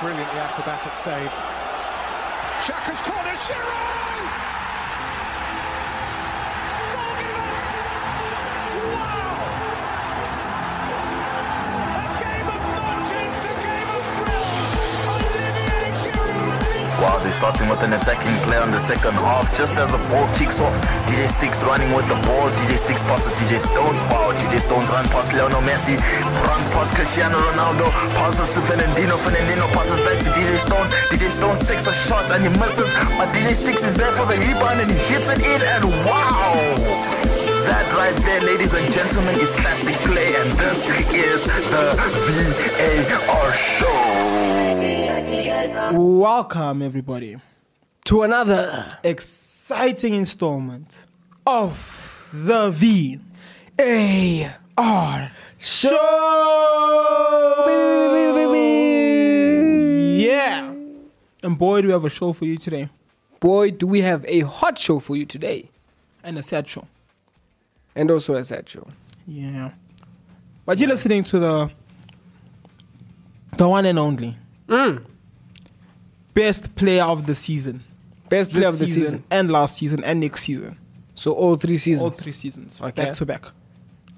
Brilliantly acrobatic save. Xhaka's corner, Giroud! They're starting with an attacking play on the second half. Just as the ball kicks off, DJ Sticks running with the ball. DJ Sticks passes DJ Stones. Wow, DJ Stones run past Lionel Messi, runs past Cristiano Ronaldo, passes to Fernandinho. Fernandinho passes back to DJ Stones. DJ Stones takes a shot and he misses, but DJ Sticks is there for the rebound and he hits it in. And wow! That right there, ladies and gentlemen, is classic play, and this is the VAR show. Welcome, everybody, to another exciting installment of the V A R show. Yeah. And boy, do we have a show for you today, Boy, do we have a hot show for you today, and a sad show. And also show. Yeah. But you're listening to the the one and only Mm. best player of the season. Best player This of the season. and last season and next season. So all three seasons. All three seasons. Okay. Back to back.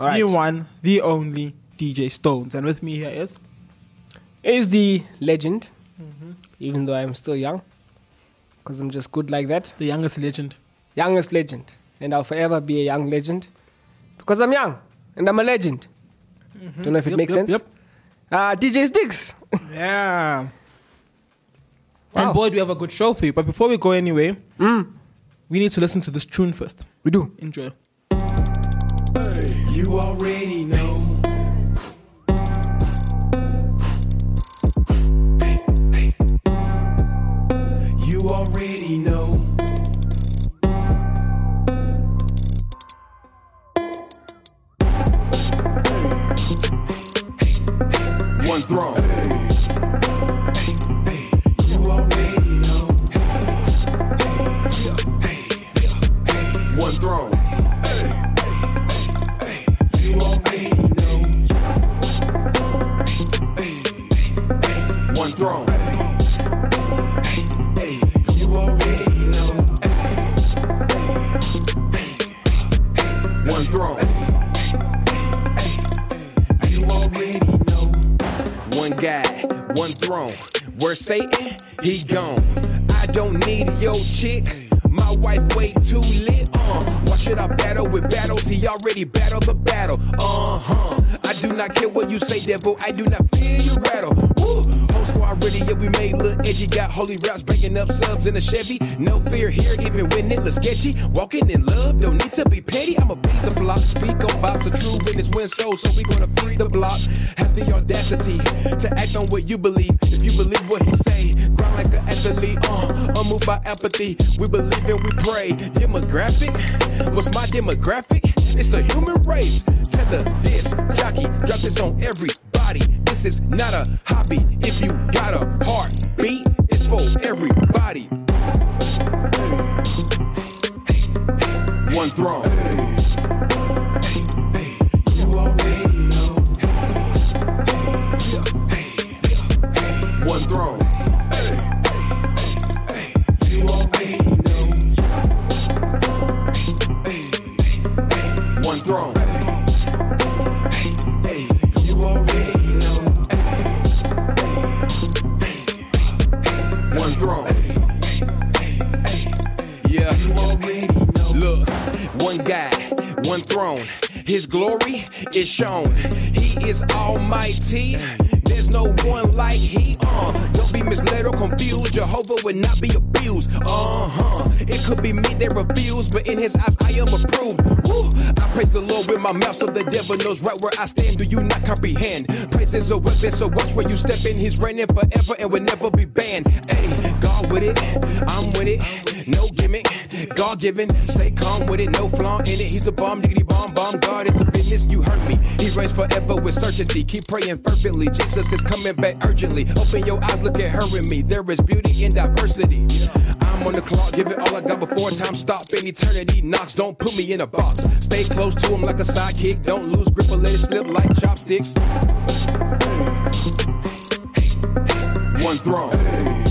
All right. The one, the only DJ Stones. And with me here is Is the legend, Mm-hmm. even though I'm still young, because I'm just good like that. the youngest legend. Youngest legend, and I'll forever be a young legend because I'm young and I'm a legend. Don't know if it Yep, makes yep, sense. yep. Uh, DJ Sticks. Yeah. Wow. And boy, do we have a good show for you. But before we go anyway, Mm. we need to listen to this tune first. We do. Enjoy. You already know. Throne. Satan, he gone. I don't need your chick. My wife way too lit. Uh, why should I battle with battles? He already battled the battle. Uh huh. I do not care what you say, devil. I do not fear you rattle. Ready, yeah, we made look edgy. Got holy raps breaking up subs in a Chevy. No fear here, even when it looks sketchy. Walking in love, don't need to be petty. I'ma beat the block, speak about the true witness win soul. So we gonna free the block. Have the audacity to act on what you believe. If you believe what he say, grind like an athlete. Uh, unmoved by apathy. We believe and we pray. Demographic, what's my demographic? It's the human race. Tether this, jockey, drop this on everybody. This is not a hobby. If you got a heartbeat, it's for everybody. One throne. Shown. He is almighty. There's no one like he. Uh, don't be misled or confused. Jehovah would not be abused. Uh huh. It could be me that refused, but in his eyes I am approved. Woo. I praise the Lord with my mouth, so the devil knows right where I stand. Do you not comprehend? Praise is a weapon, so watch where you step in. He's reigning forever and will never be banned. Hey, God with it, I'm with it. No gimmick, God given. Stay calm with it, no flaw in it. He's a bomb, diggity bomb, bomb. God is a business, you heard me. He reigns forever with certainty. Keep praying fervently. Jesus is coming back urgently. Open your eyes, look at her and me. There is beauty in diversity. On the clock, give it all I got before time stop. And eternity knocks, don't put me in a box. Stay close to him like a sidekick. Don't lose grip or let it slip like chopsticks. one throne.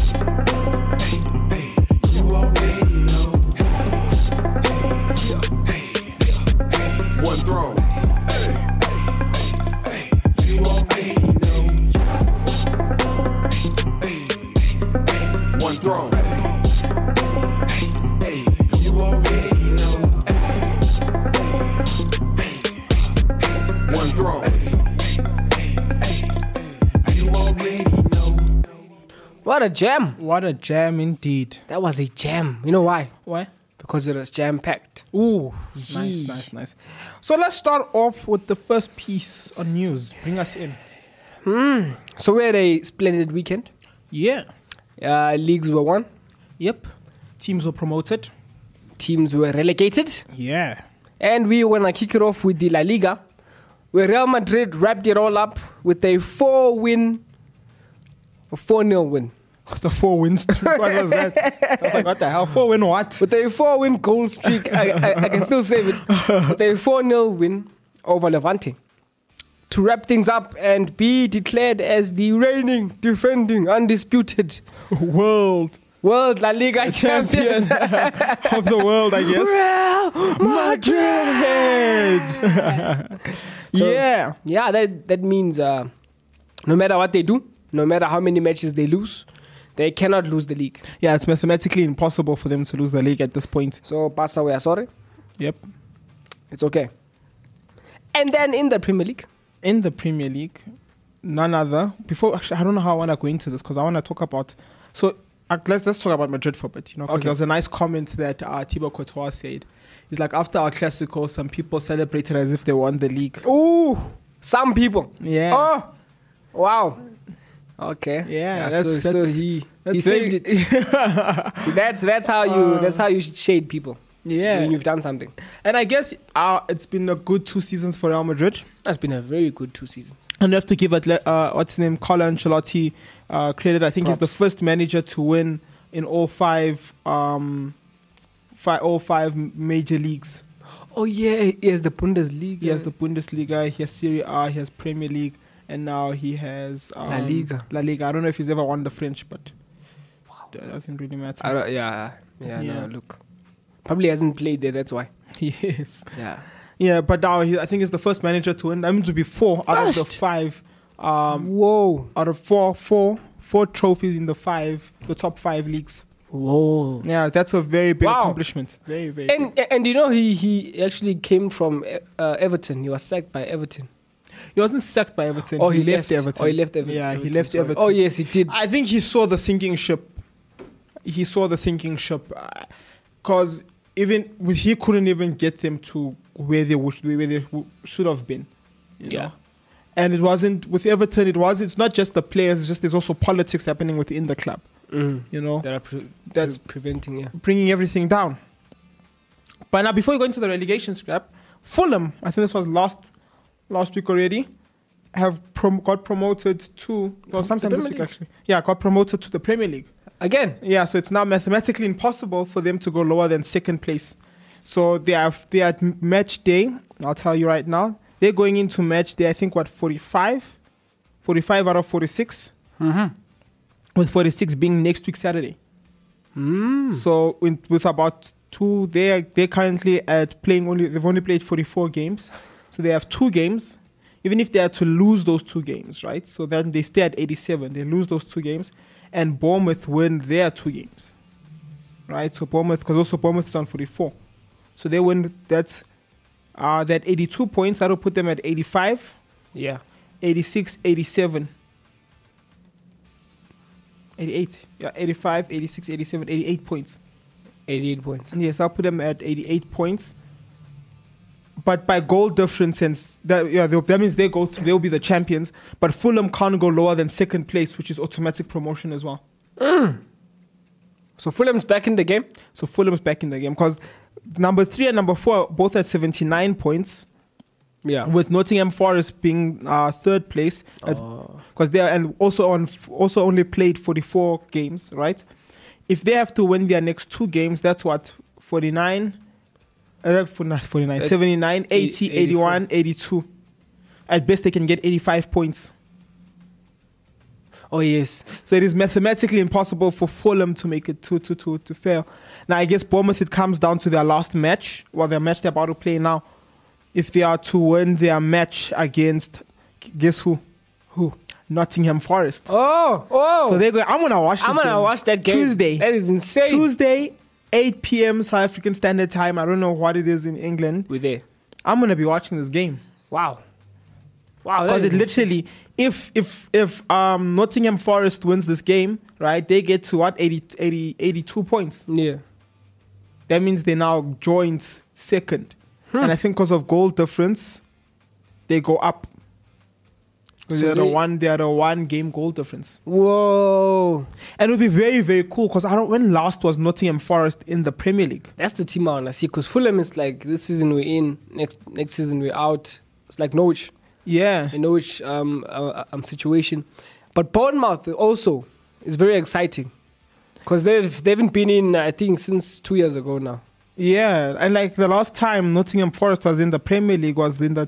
What a jam. What a jam indeed. That was a jam. You know why? Why? Because it was jam packed. Ooh, nice, Yee. nice, nice. So let's start off with the first piece on news. Bring us in. So we had a splendid weekend. Yeah. Uh, leagues were won. Yep. Teams were promoted. Teams were relegated. Yeah. And we want to kick it off with the La Liga, where Real Madrid wrapped it all up with a four win, a 4 0 win. The four wins. what was that? I was like, what the hell? Four win what? With a four win goal streak, I, I, I can still save it. With a 4 0 win over Levante. To wrap things up and be declared as the reigning, defending, undisputed World World La Liga champions. of the world, I guess. Real Madrid. So- yeah. Yeah, that that means uh, no matter what they do, no matter how many matches they lose, they cannot lose the league. Yeah, it's mathematically impossible for them to lose the league at this point. So Barca, we are sorry. Yep. It's okay. And then in the Premier League, In the Premier League, none other. Before, actually, I don't know how I want to go into this because I want to talk about. So uh, let's let's talk about Madrid for a bit. You know, because Okay. there was a nice comment that uh, Thibaut Courtois said. He's like, after our Classico, some people celebrated as if they won the league. ooh, some people. Yeah. Oh, wow. Okay. Yeah, so, that's- so that's- he he That's saved it. See, that's that's how you that's how you shade people Yeah. when you've done something. And I guess uh, it's been a good two seasons for Real Madrid. That's been a very good two seasons. And we have to give it, uh, what's his name, Carlo Ancelotti uh, credit. I think he's the first manager to win in all five, um, fi- all five major leagues. Oh yeah, he has the Bundesliga. He has the Bundesliga, he has Serie A, he has Premier League, and now he has um, La Liga. La Liga. I don't know if he's ever won the French, but that doesn't really matter. Yeah, yeah, Yeah. No, look, probably hasn't played there. That's why. yes. Yeah. Yeah, but now he, I think he's the first manager to win. I mean, to be four out of the five. Um, Whoa. out of four, four, four trophies in the five, the top five leagues. Whoa. Yeah, that's a very big Wow. accomplishment. Very, very. big. And and you know he he actually came from uh, Everton. He was sacked by Everton. He wasn't sacked by Everton. Oh, he, left, Everton. Oh, he left Everton. Yeah, he left sorry. Everton. Oh yes, he did. I think he saw the sinking ship. He saw the sinking ship, because even he couldn't even get them to where they would, where they should have been. you Yeah. know. And it wasn't with Everton. It was. It's not just the players. It's just there's also politics happening within the club. Mm. You know. That are pre- That's- pre- preventing. Yeah. bringing everything down. But now, before we go into the relegation scrap, Fulham, I think this was last last week already, have prom- got promoted to, well, sometime this week League. actually. Yeah, got promoted to the Premier League. Again. Yeah, so it's now mathematically impossible for them to go lower than second place. So they are they are at match day. I'll tell you right now. They're going into match day. I think what 45, 45 out of 46, Mm-hmm. with 46 being next week Saturday. Mm. So in, with about two, they they're currently at playing only. They've only played 44 games, so they have two games. Even if they are to lose those two games, right? So then they stay at 87. They lose those two games, and Bournemouth win their two games, right? So Bournemouth, because also Bournemouth is on 44, so they win that. Uh, that 82 points, that'll put them at 85, Yeah. 86, 87. 88. Yeah, 85, 86, 87, 88 points. 88 points. Yes, I'll put them at 88 points. But by goal difference, since that yeah, that means they go through, they'll be the champions. But Fulham can't go lower than second place, which is automatic promotion as well. So Fulham's back in the game. So Fulham's back in the game because number three and number four are both at 79 points, Yeah. with Nottingham Forest being uh, third place because Oh. they are and also on also only played 44 games, right? If they have to win their next two games, that's what 49, uh, 49, 49 That's 79, 80, 80, 81, 82. At best, they can get 85 points. Oh yes. So it is mathematically impossible for Fulham to make it to to to to fail. Now I guess Bournemouth it comes down to their last match, well their match they're about to play now. If they are to win their match against guess who? Who? Nottingham Forest. Oh, oh. So they go. I'm gonna watch. This I'm gonna watch that game Tuesday. That is insane. Tuesday, 8 p.m. South African Standard Time. I don't know what it is in England. We're there. I'm gonna be watching this game Wow. Wow. because it literally, if if if um Nottingham Forest wins this game, right, they get to what 80, 80 82 points. Yeah. That means they now joined second, Hmm. and I think because of goal difference, they go up. So they're the one, they're the one game goal difference. Whoa. And it would be very, very cool because I don't. When last was Nottingham Forest in the Premier League? That's the team I wanna see because Fulham is like this season we're in, next next season we're out. It's like Norwich, Yeah, a Norwich um, uh, um situation. But Bournemouth also is very exciting because they've they haven't been in I think since two years ago now. yeah. And like the last time Nottingham Forest was in the Premier League was in the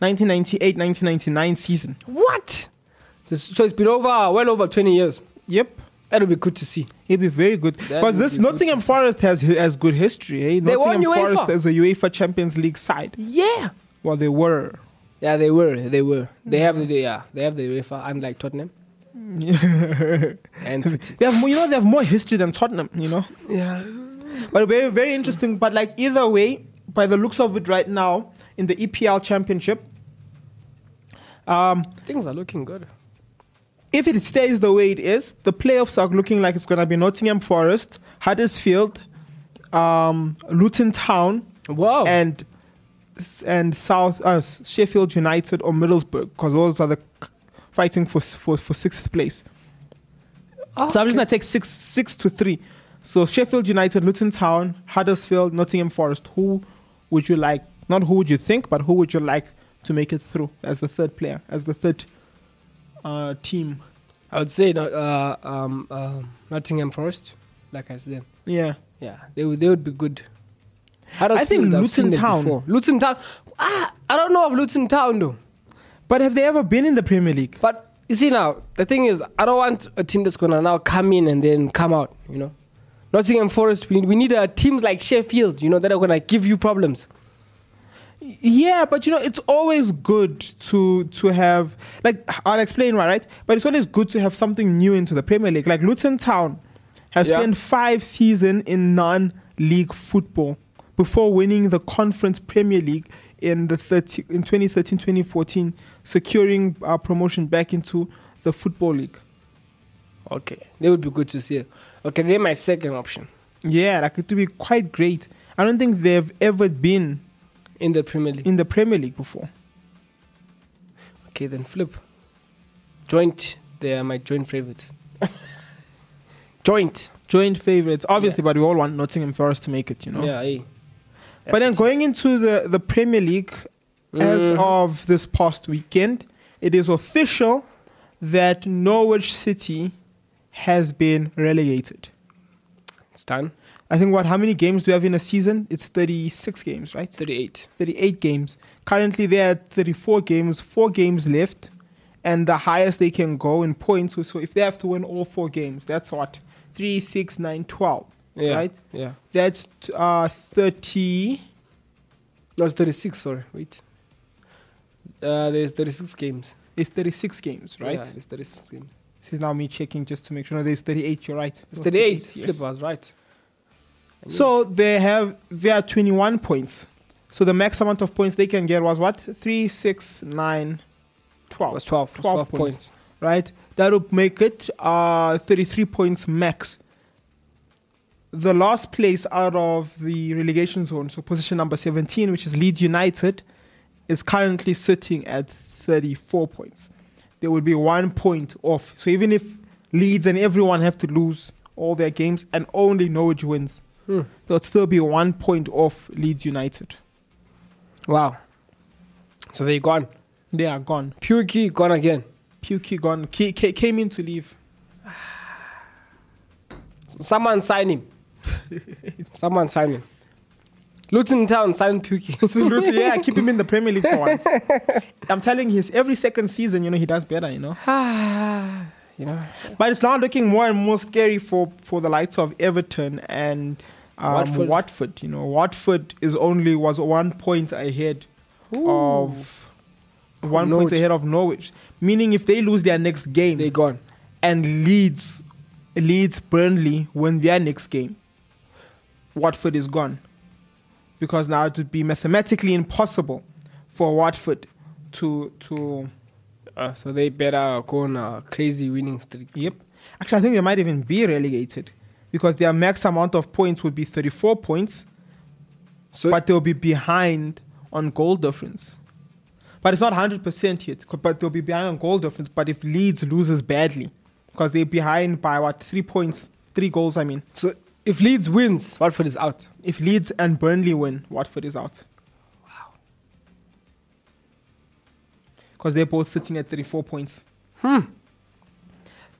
1998-1999 season. What? So, so it's been over well over twenty years. Yep. That would be good to see. It'd be very good because this be Nottingham. Forest has has good history. Eh? They won Nottingham UEFA. Forest is a UEFA Champions League side. Yeah. Well, they were. Yeah, they were. They were. They have the yeah. They have the UEFA, unlike Tottenham and City. They have more, you know, they have more history than Tottenham. You know. Yeah. But very, very interesting. But like either way, by the looks of it right now in the EPL Championship, um, Things are looking good. if it stays the way it is, the playoffs are looking like it's going to be Nottingham Forest, Huddersfield, um, Luton Town, Wow. and and South uh, Sheffield United or Middlesbrough, because those are the fighting for for for sixth place. So I'm just gonna take six six to three. So Sheffield United, Luton Town, Huddersfield, Nottingham Forest. Who would you like? Not who would you think, but who would you like to make it through as the third player, as the third uh, team? I would say not- uh, um, uh, Nottingham Forest, like I said. Yeah, Yeah, they would, they would be good. I think Luton Town. Luton Town. Ah, I don't know of Luton Town though. but have they ever been in the Premier League? But you see now, the thing is, I don't want a team that's gonna now come in and then come out. You know, Nottingham Forest. We we need uh, teams like Sheffield. You know, that are gonna give you problems. Yeah, but you know, it's always good to to have like I'll explain why, right? But it's always good to have something new into the Premier League. Like Luton Town has Yeah. spent five seasons in non-league football before winning the Conference Premier League in the 30, in 2013-2014, securing uh, promotion back into the Football League. Okay, they would be good to see. Okay, they're my second option Yeah, like it would be quite great. I don't think they've ever been in the Premier League. in the Premier League before. Okay, then flip. Joint. They are my joint favorites. joint. Joint favorites, obviously, but we all want Nottingham Forest to make it, you know. Yeah. eh. But then going into the, the Premier League as Mhm. of this past weekend, it is official that Norwich City has been relegated. it's done. I think what how many games do we have in a season? It's 36 games, right? 38. 38 games. Currently they're at 34 games, 4 games left, and the highest they can go in points so if they have to win all 4 games, that's what 3 6 9 12, Yeah. right? Yeah. That's uh 30 No, it's 36. Sorry. Wait. Uh, there's 36 games. it's 36 games, right? Yeah, there's 36 games. This is now me checking just to make sure. No, there's 38. You're right. It's It was 38. yes. Flip was right. So they have they are 21 points. So the max amount of points they can get was what? 3, 6, 9, it 12. was 12. 12 12, points. points. Right? That would make it uh, 33 points max. The last place out of the relegation zone, so position number 17, which is Leeds United, is currently sitting at 34 points. There will be one point off. So even if Leeds and everyone have to lose all their games and only Norwich wins, There would still be one point off Leeds United. Wow. So they're gone. They are gone. Pukki gone again. Pukki gone. K- K- came in to leave. Someone sign him. Someone sign him. Luton Town sign Pukki. Absolutely, yeah. Keep him in the Premier League for once. I'm telling you, his every second season, you know, he does better. You know. You know, But it's now looking more and more scary for, for the likes of Everton and um, Watford. Watford. You know, Watford is only was one point ahead of one point Norwich. ahead of Norwich. Meaning, if they lose their next game they're gone. and Leeds Leeds Burnley win their next game, Watford is gone. Because now it would be mathematically impossible for Watford to to Uh, so they better go on a crazy winning streak. Yep. Actually, I think they might even be relegated because their max amount of points would be 34 points, So but they'll be behind on goal difference. But it's not 100% yet, but they'll be behind on goal difference. But if Leeds loses badly, because they're behind by what, three points, three goals, I mean. so if Leeds wins, Watford is out. If Leeds and Burnley win, Watford is out. Wow. Because they're both sitting at 34 points. Hmm.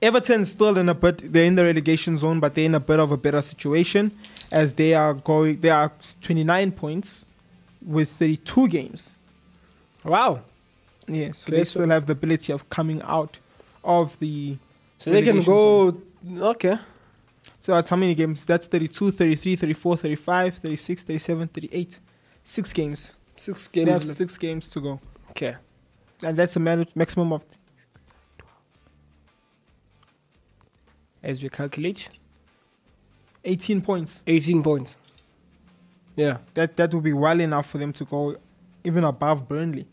Everton's still in a bit, they're in the relegation zone, but they're in a bit of a better situation as they are going, they are 29 points with 32 games. Wow. Yes, so Okay, they so- still have the ability of coming out of the. So they can go. Okay. So that's how many games? That's 32, 33, 34, 35, 36, 37, 38. Six games. Six They games have left. six games to go. Okay. And that's a man- maximum of As we calculate, 18 points. 18 points. Yeah. That that would be well enough for them to go even above Burnley.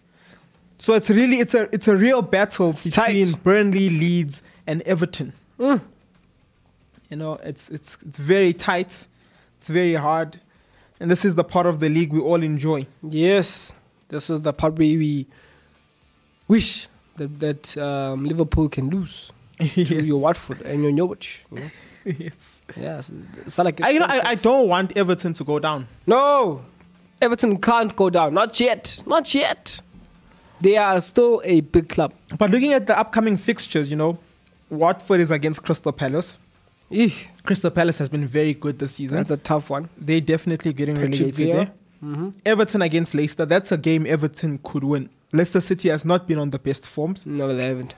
So it's really it's a it's a real battle It's between tight. Burnley, Leeds, and Everton. Mm. You know, it's it's it's very tight. It's very hard. And this is the part of the league we all enjoy. Yes. This is the part where we wish that, that um, Liverpool can lose to yes. your Watford and your Norwich. You know? yes. Yes. It's not like it's I, you know, I, I don't want Everton to go down. No, Everton can't go down. Not yet. Not yet. They are still a big club. But looking at the upcoming fixtures, you know, Watford is against Crystal Palace. Eesh, Crystal Palace has been very good this season. that's a tough one. They're definitely getting Patrick relegated there. Mm-hmm. Everton against Leicester, that's a game Everton could win. Leicester City has not been on the best forms. No, they haven't.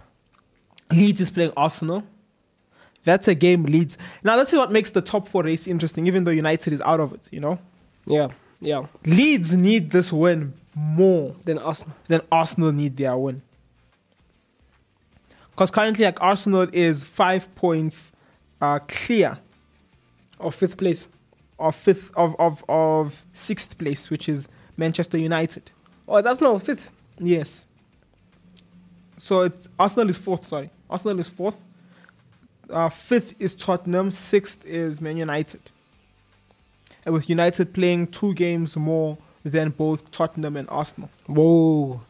Leeds is playing Arsenal. That's a game Leeds. Now, this is what makes the top four race interesting, even though United is out of it, you know? Yeah, yeah. Leeds need this win more Then Arsenal. than Arsenal need their win. Because currently, like Arsenal is five points uh, clear of fifth place. of fifth of, of, of sixth place, which is Manchester United. Oh, that's not fifth. Yes. So it's Arsenal is fourth. Sorry, Arsenal is fourth. Uh, fifth is Tottenham. Sixth is Man United. And with United playing two games more than both Tottenham and Arsenal. Whoa.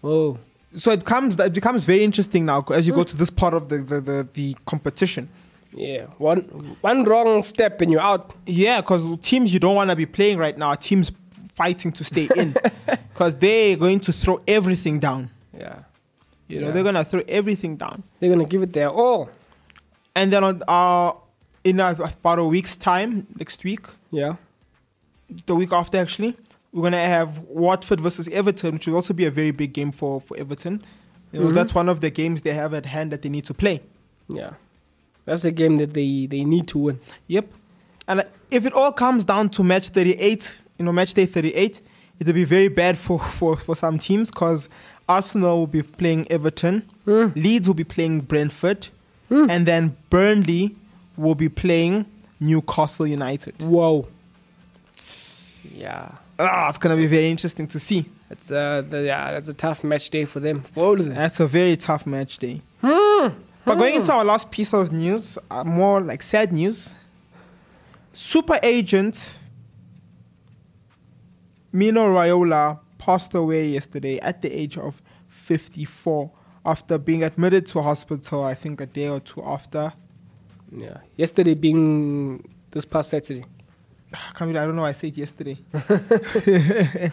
Whoa. So it comes it becomes very interesting now as you go to this part of the, the, the, the competition. Yeah. One one wrong step and you're out. Yeah, because teams you don't want to be playing right now are teams fighting to stay in because they're going to throw everything down. Yeah. You know, Yeah. they're going to throw everything down. They're gonna give it their all. And then on uh, in a, about a week's time, next week, Yeah. the week after actually, we're gonna have Watford versus Everton, which will also be a very big game for for Everton. You know, Mhm. that's one of the games they have at hand that they need to play. Yeah. That's a game that they, they need to win. Yep. And if it all comes down to match 38, you know, match day 38, it'll be very bad for for for some teams because Arsenal will be playing Everton, Hmm. Leeds will be playing Brentford, Hmm. and then Burnley will be playing Newcastle United. Whoa. Yeah. Ah, it's gonna be very interesting to see. That's uh the, yeah, that's a tough match day for them. For all of them. That's a very tough match day. But going into our last piece of news, uh, more like sad news. Super agent Mino Raiola passed away yesterday at the age of 54 after being admitted to hospital, I think a day or two after. Yeah. Yesterday being this past Saturday. Believe- I don't know why I said yesterday.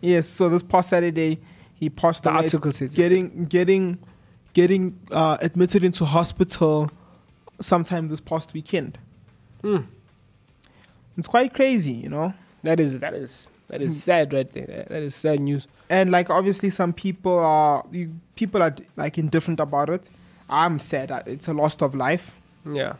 yes, so this past Saturday, he passed The away. article said getting getting getting uh, admitted into hospital sometime this past weekend. Hmm. It's quite crazy, you know. That is that is that is sad right there. That- is sad news. And like obviously, some people are you- people are like indifferent about it. I'm sad. that It's a loss of life. Yeah.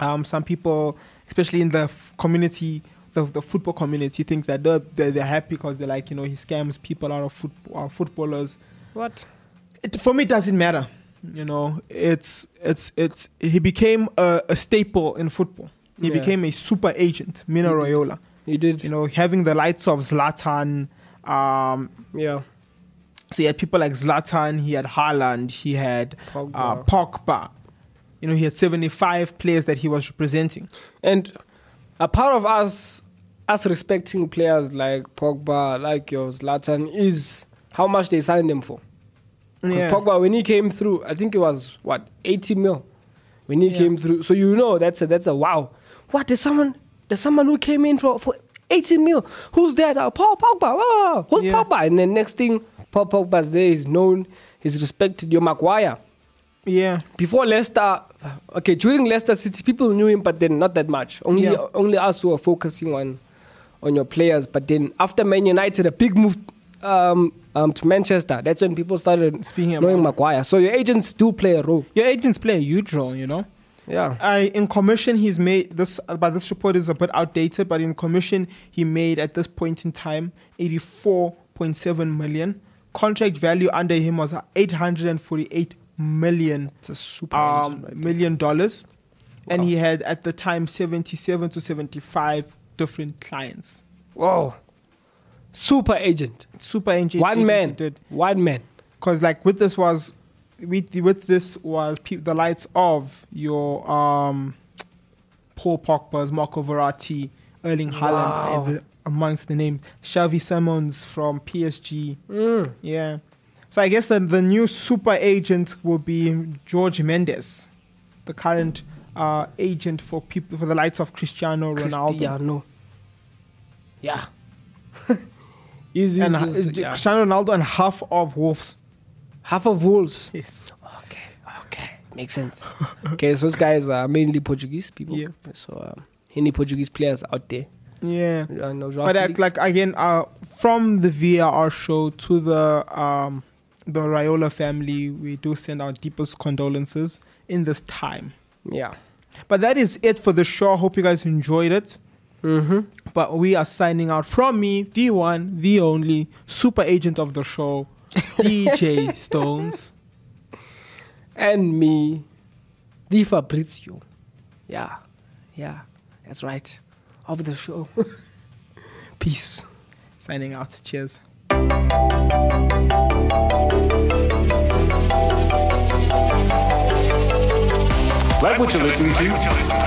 Um, some people, especially in the f- community, the, the football community, think that they're, they're, they're happy because they're like, you know, he scams people out of football, uh, footballers. What? It, for me, it doesn't matter. You know, it's it's it's he became a, a staple in football. He Yeah. became a super agent, Mino did. Raiola. He did. You know, having the lights of Zlatan. Um, yeah. so he had people like Zlatan, he had Haaland, he had Pogba. Uh, Pogba. You know, he had 75 players that he was representing. And a part of us, us respecting players like Pogba, like your Zlatan, is how much they signed them for. Because Yeah. Pogba, when he came through, I think it was what 80 mil when he Yeah. came through. So you know that's a that's a wow. What there's someone there's someone who came in for for 80 mil. Who's that? Uh, Paul Pogba. Oh, who's Yeah. Pogba? And then next thing, Paul Pogba's there. He's known. He's respected. Your Maguire. Yeah. Before Leicester, okay, during Leicester City, people knew him, but then not that much. Only Yeah. only us who are focusing on on your players. But then after Man United, a big move um, um, to Manchester. That's when people started Speaking knowing about- Maguire. So your agents do play a role. Your agents play a huge role, you know. Yeah. I in commission he's made this but this report is a bit outdated, but in commission he made at this point in time 84.7 million. Contract value under him was 848 million It's a super um, million dollars. And he had at the time 77 to 75 different clients. Whoa. Super agent. Super agent One agents man. did. One man. because like with this was with with this was pe- the lights of your um Paul Pogba's, Marco Verratti, Erling Haaland, and the- amongst the name Xavi Simons from PSG. Mm. Yeah, so I guess the the new super agent will be George Mendes, the current uh, agent for people for the lights of Cristiano Ronaldo. Cristiano. Yeah. Easy. And easy, uh, yeah. Cristiano Ronaldo and half of Wolves. Half of Wolves. Yes. Okay, okay, makes sense. okay, so those guys are mainly Portuguese people. Yeah. So um, any Portuguese players out there? Yeah. I know But uh, like again, uh, from the VAR show to the um, the Raiola family, we do send our deepest condolences in this time. yeah. But that is it for the show. I hope you guys enjoyed it. Mm-hmm. But we are signing out from me, the one, the only super agent of the show, DJ Stones. And me, Di Fabrizio. Yeah, yeah, that's right. Of the show. Peace. Signing out. Cheers. Like what you're listening to?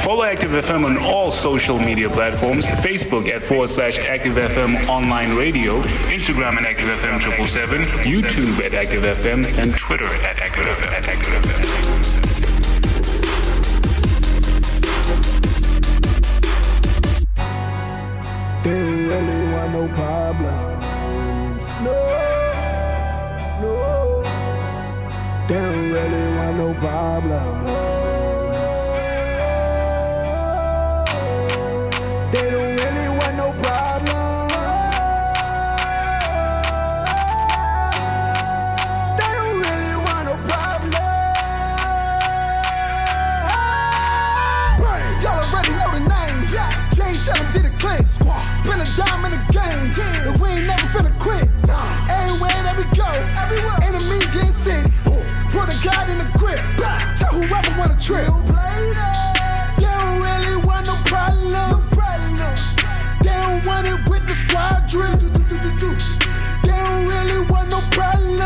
Follow Active FM on all social media platforms Facebook at forward slash Active FM Online Radio, Instagram at Active FM 777, YouTube at Active FM, and Twitter at Active FM. At Active FM. They really want no problems. No, no. They really want no problems. Put a guy in the grip. Tell whoever wanna trip. They don't really want no problems. They don't want it with the squadron. They don't really want no problems.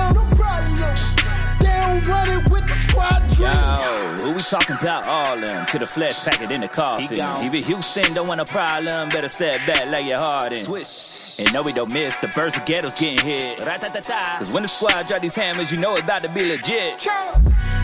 They don't want it with the squadron. Yo, who we talking about? All them. Could have flash pack it in the coffin. Even Houston don't want a problem. Better step back, lay your heart in. Swish. And no, we don't miss. The birds of ghettos getting hit. Cause when the squad drop these hammers, you know it's about to be legit.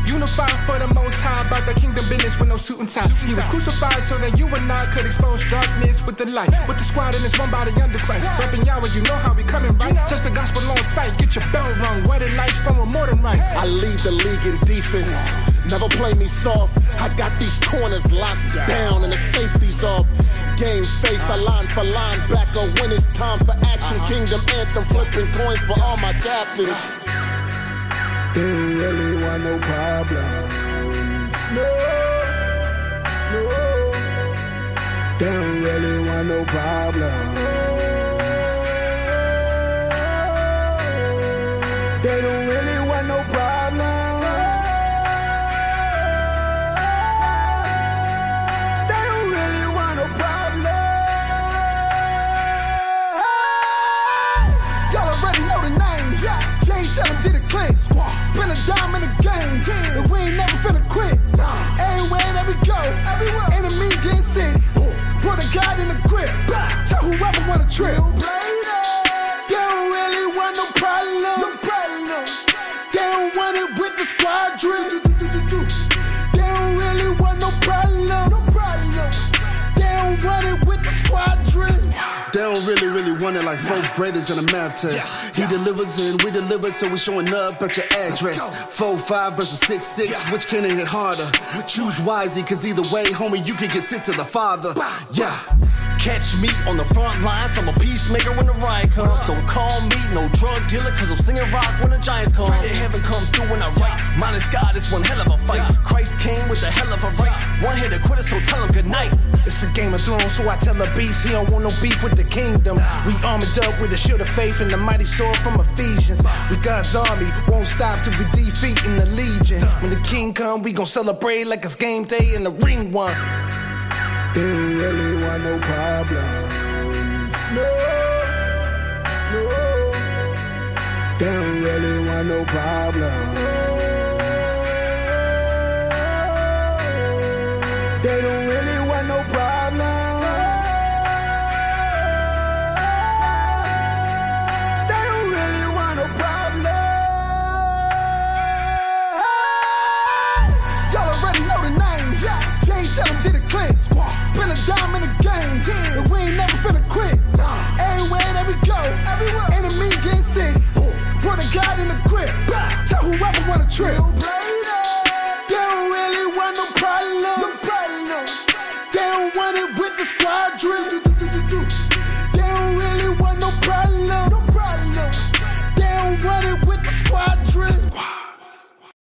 Unified for the most high about the kingdom business with no suit and tie. He was crucified so that you and I could expose darkness with the light. With the squad and it's one body under Christ. Repping Yahweh, you know how we coming right. Just the gospel on sight. Get your bell rung. Wedding nights from a more than rights. I lead the league in defense. Never play me soft. I got these corners locked down and the safety's off. Game face, I line for linebacker when it's time for action. Uh-huh. Kingdom anthem, flipping coins for all my captains. Didn't really want no problems. No, no. Didn't really want no problems. Put a guy in the grip. Tell whoever wanna trip. Really, really want it like fourth graders in a math test. He delivers and we deliver, so we showing up at your address. Four five versus six six, which can it hit harder? Choose wisely, cause either way, homie, you can get sent to the father. Yeah. Catch me on the front lines. I'm a peacemaker when the riot comes. Don't call me no drug dealer, cause I'm singing rock when the giants come. Pray to heaven come through when I write. Minus God, it's one hell of a fight. Christ came with a hell of a right. One hit a quitter, so tell him good night. It's a Game of Thrones, so I tell the beast he don't want no beef with the kingdom. We armored up with a shield of faith and the mighty sword from Ephesians. We God's army, won't stop till we defeat in the legion. When the king come, we gon' celebrate like it's game day in the ring one. Want no problems. No, no. They don't really want no problems. a dime in the game. Yeah. And we ain't never finna quit. Nah. Everywhere that we go, everywhere. Enemies get sick. Put a God in the crib. Bah. Tell whoever wanna trip.